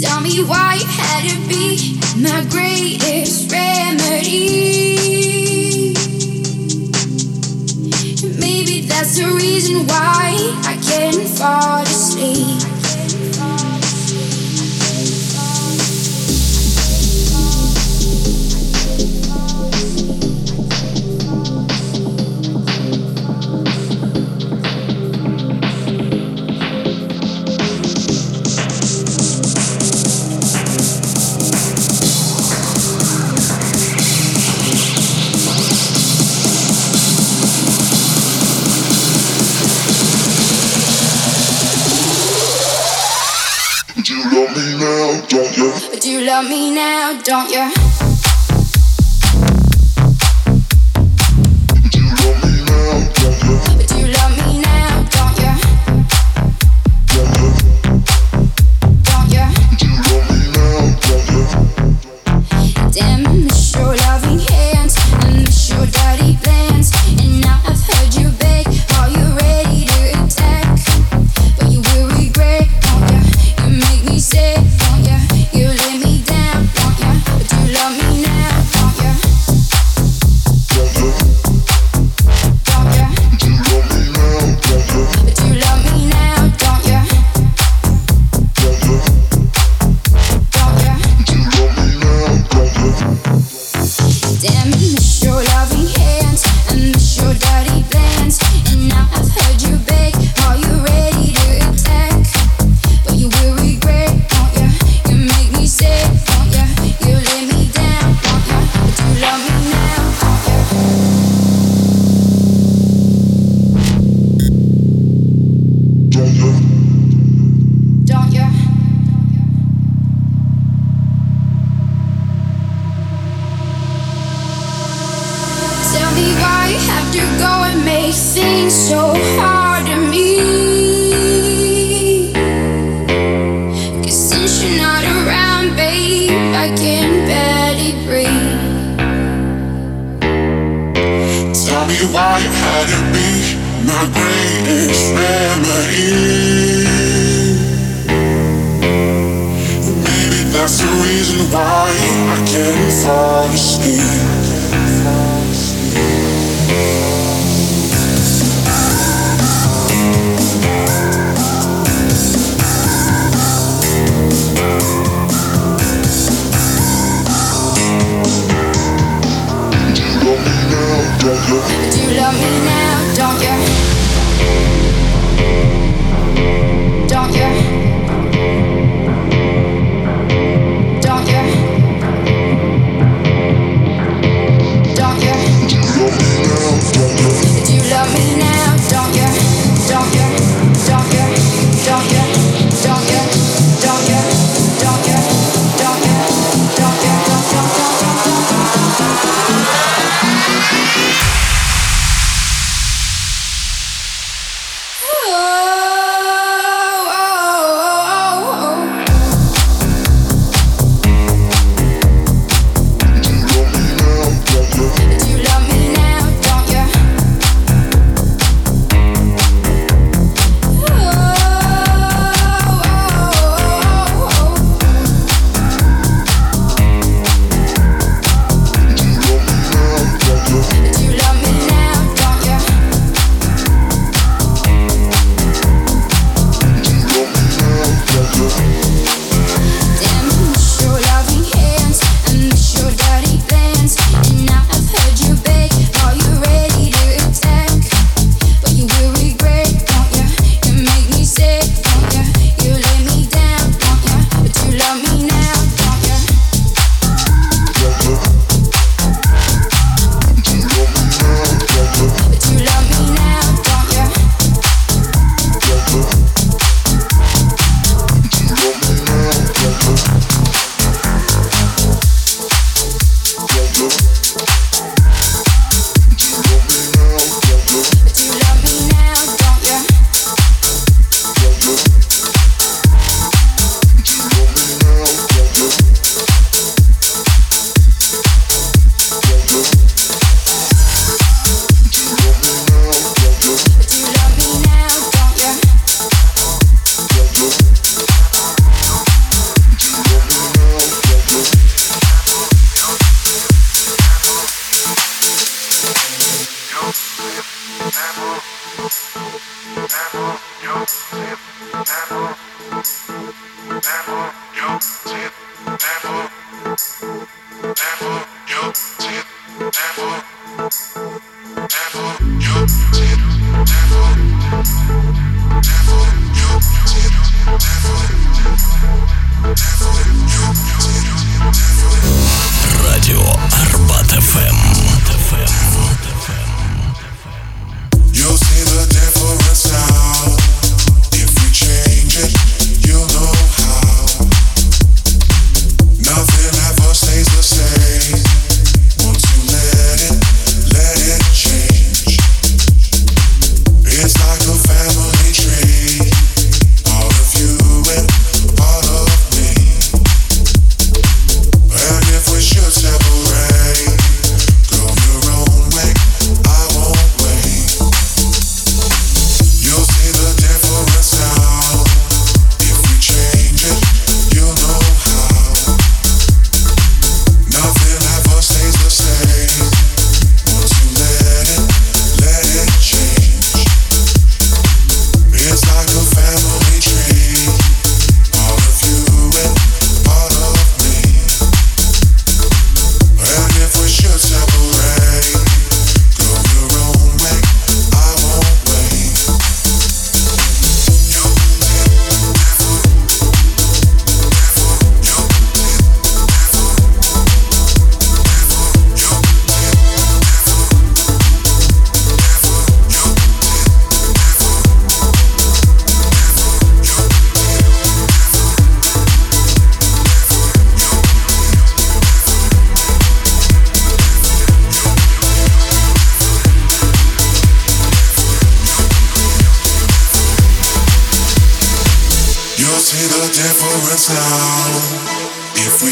Tell me why you had to be my greatest remedy. Maybe that's the reason why I can't fall asleep. love me now, don't you? Do you love me now, don't you? damn tell me why you had to be my greatest memory. Maybe that's the reason why I can't fall asleep. me now, don't you?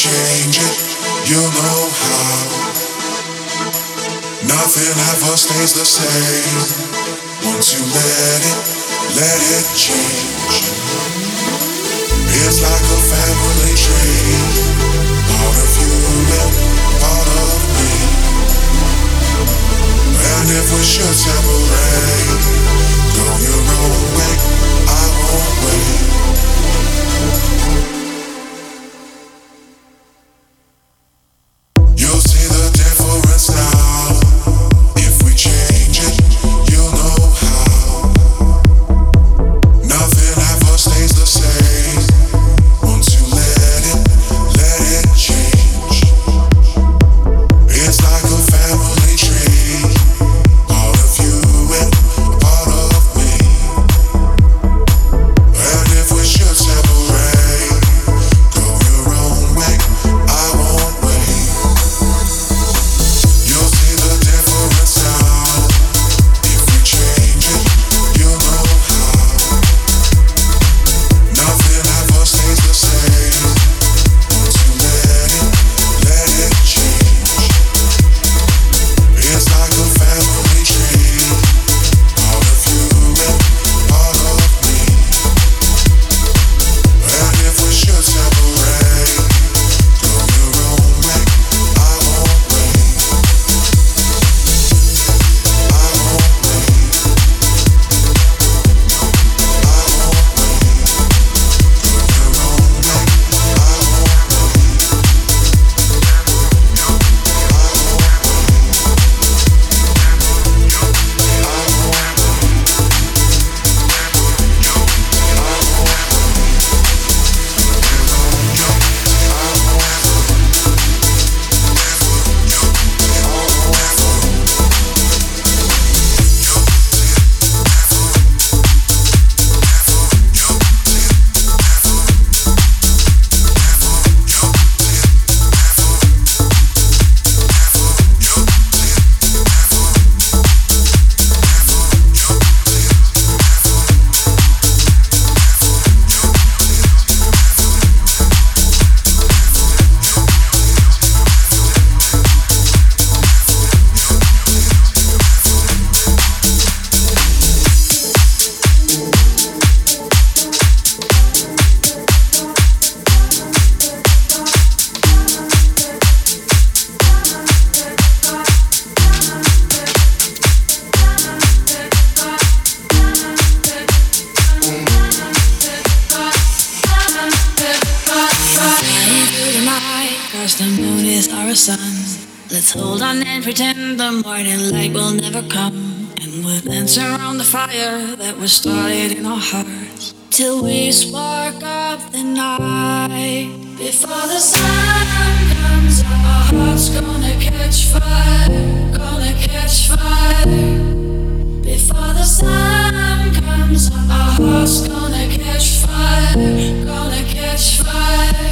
change it, you know how. Nothing ever stays the same. Once you let it, let it change. It's like a family tree. Part of you and part of me. And if we should separate. Sun. Let's hold on and pretend the morning light will never come. And we'll dance around the fire that was started in our hearts. Till we spark up the night. Before the sun comes up, our hearts gonna catch fire. Gonna catch fire. Before the sun comes up, our hearts gonna catch fire. Gonna catch fire.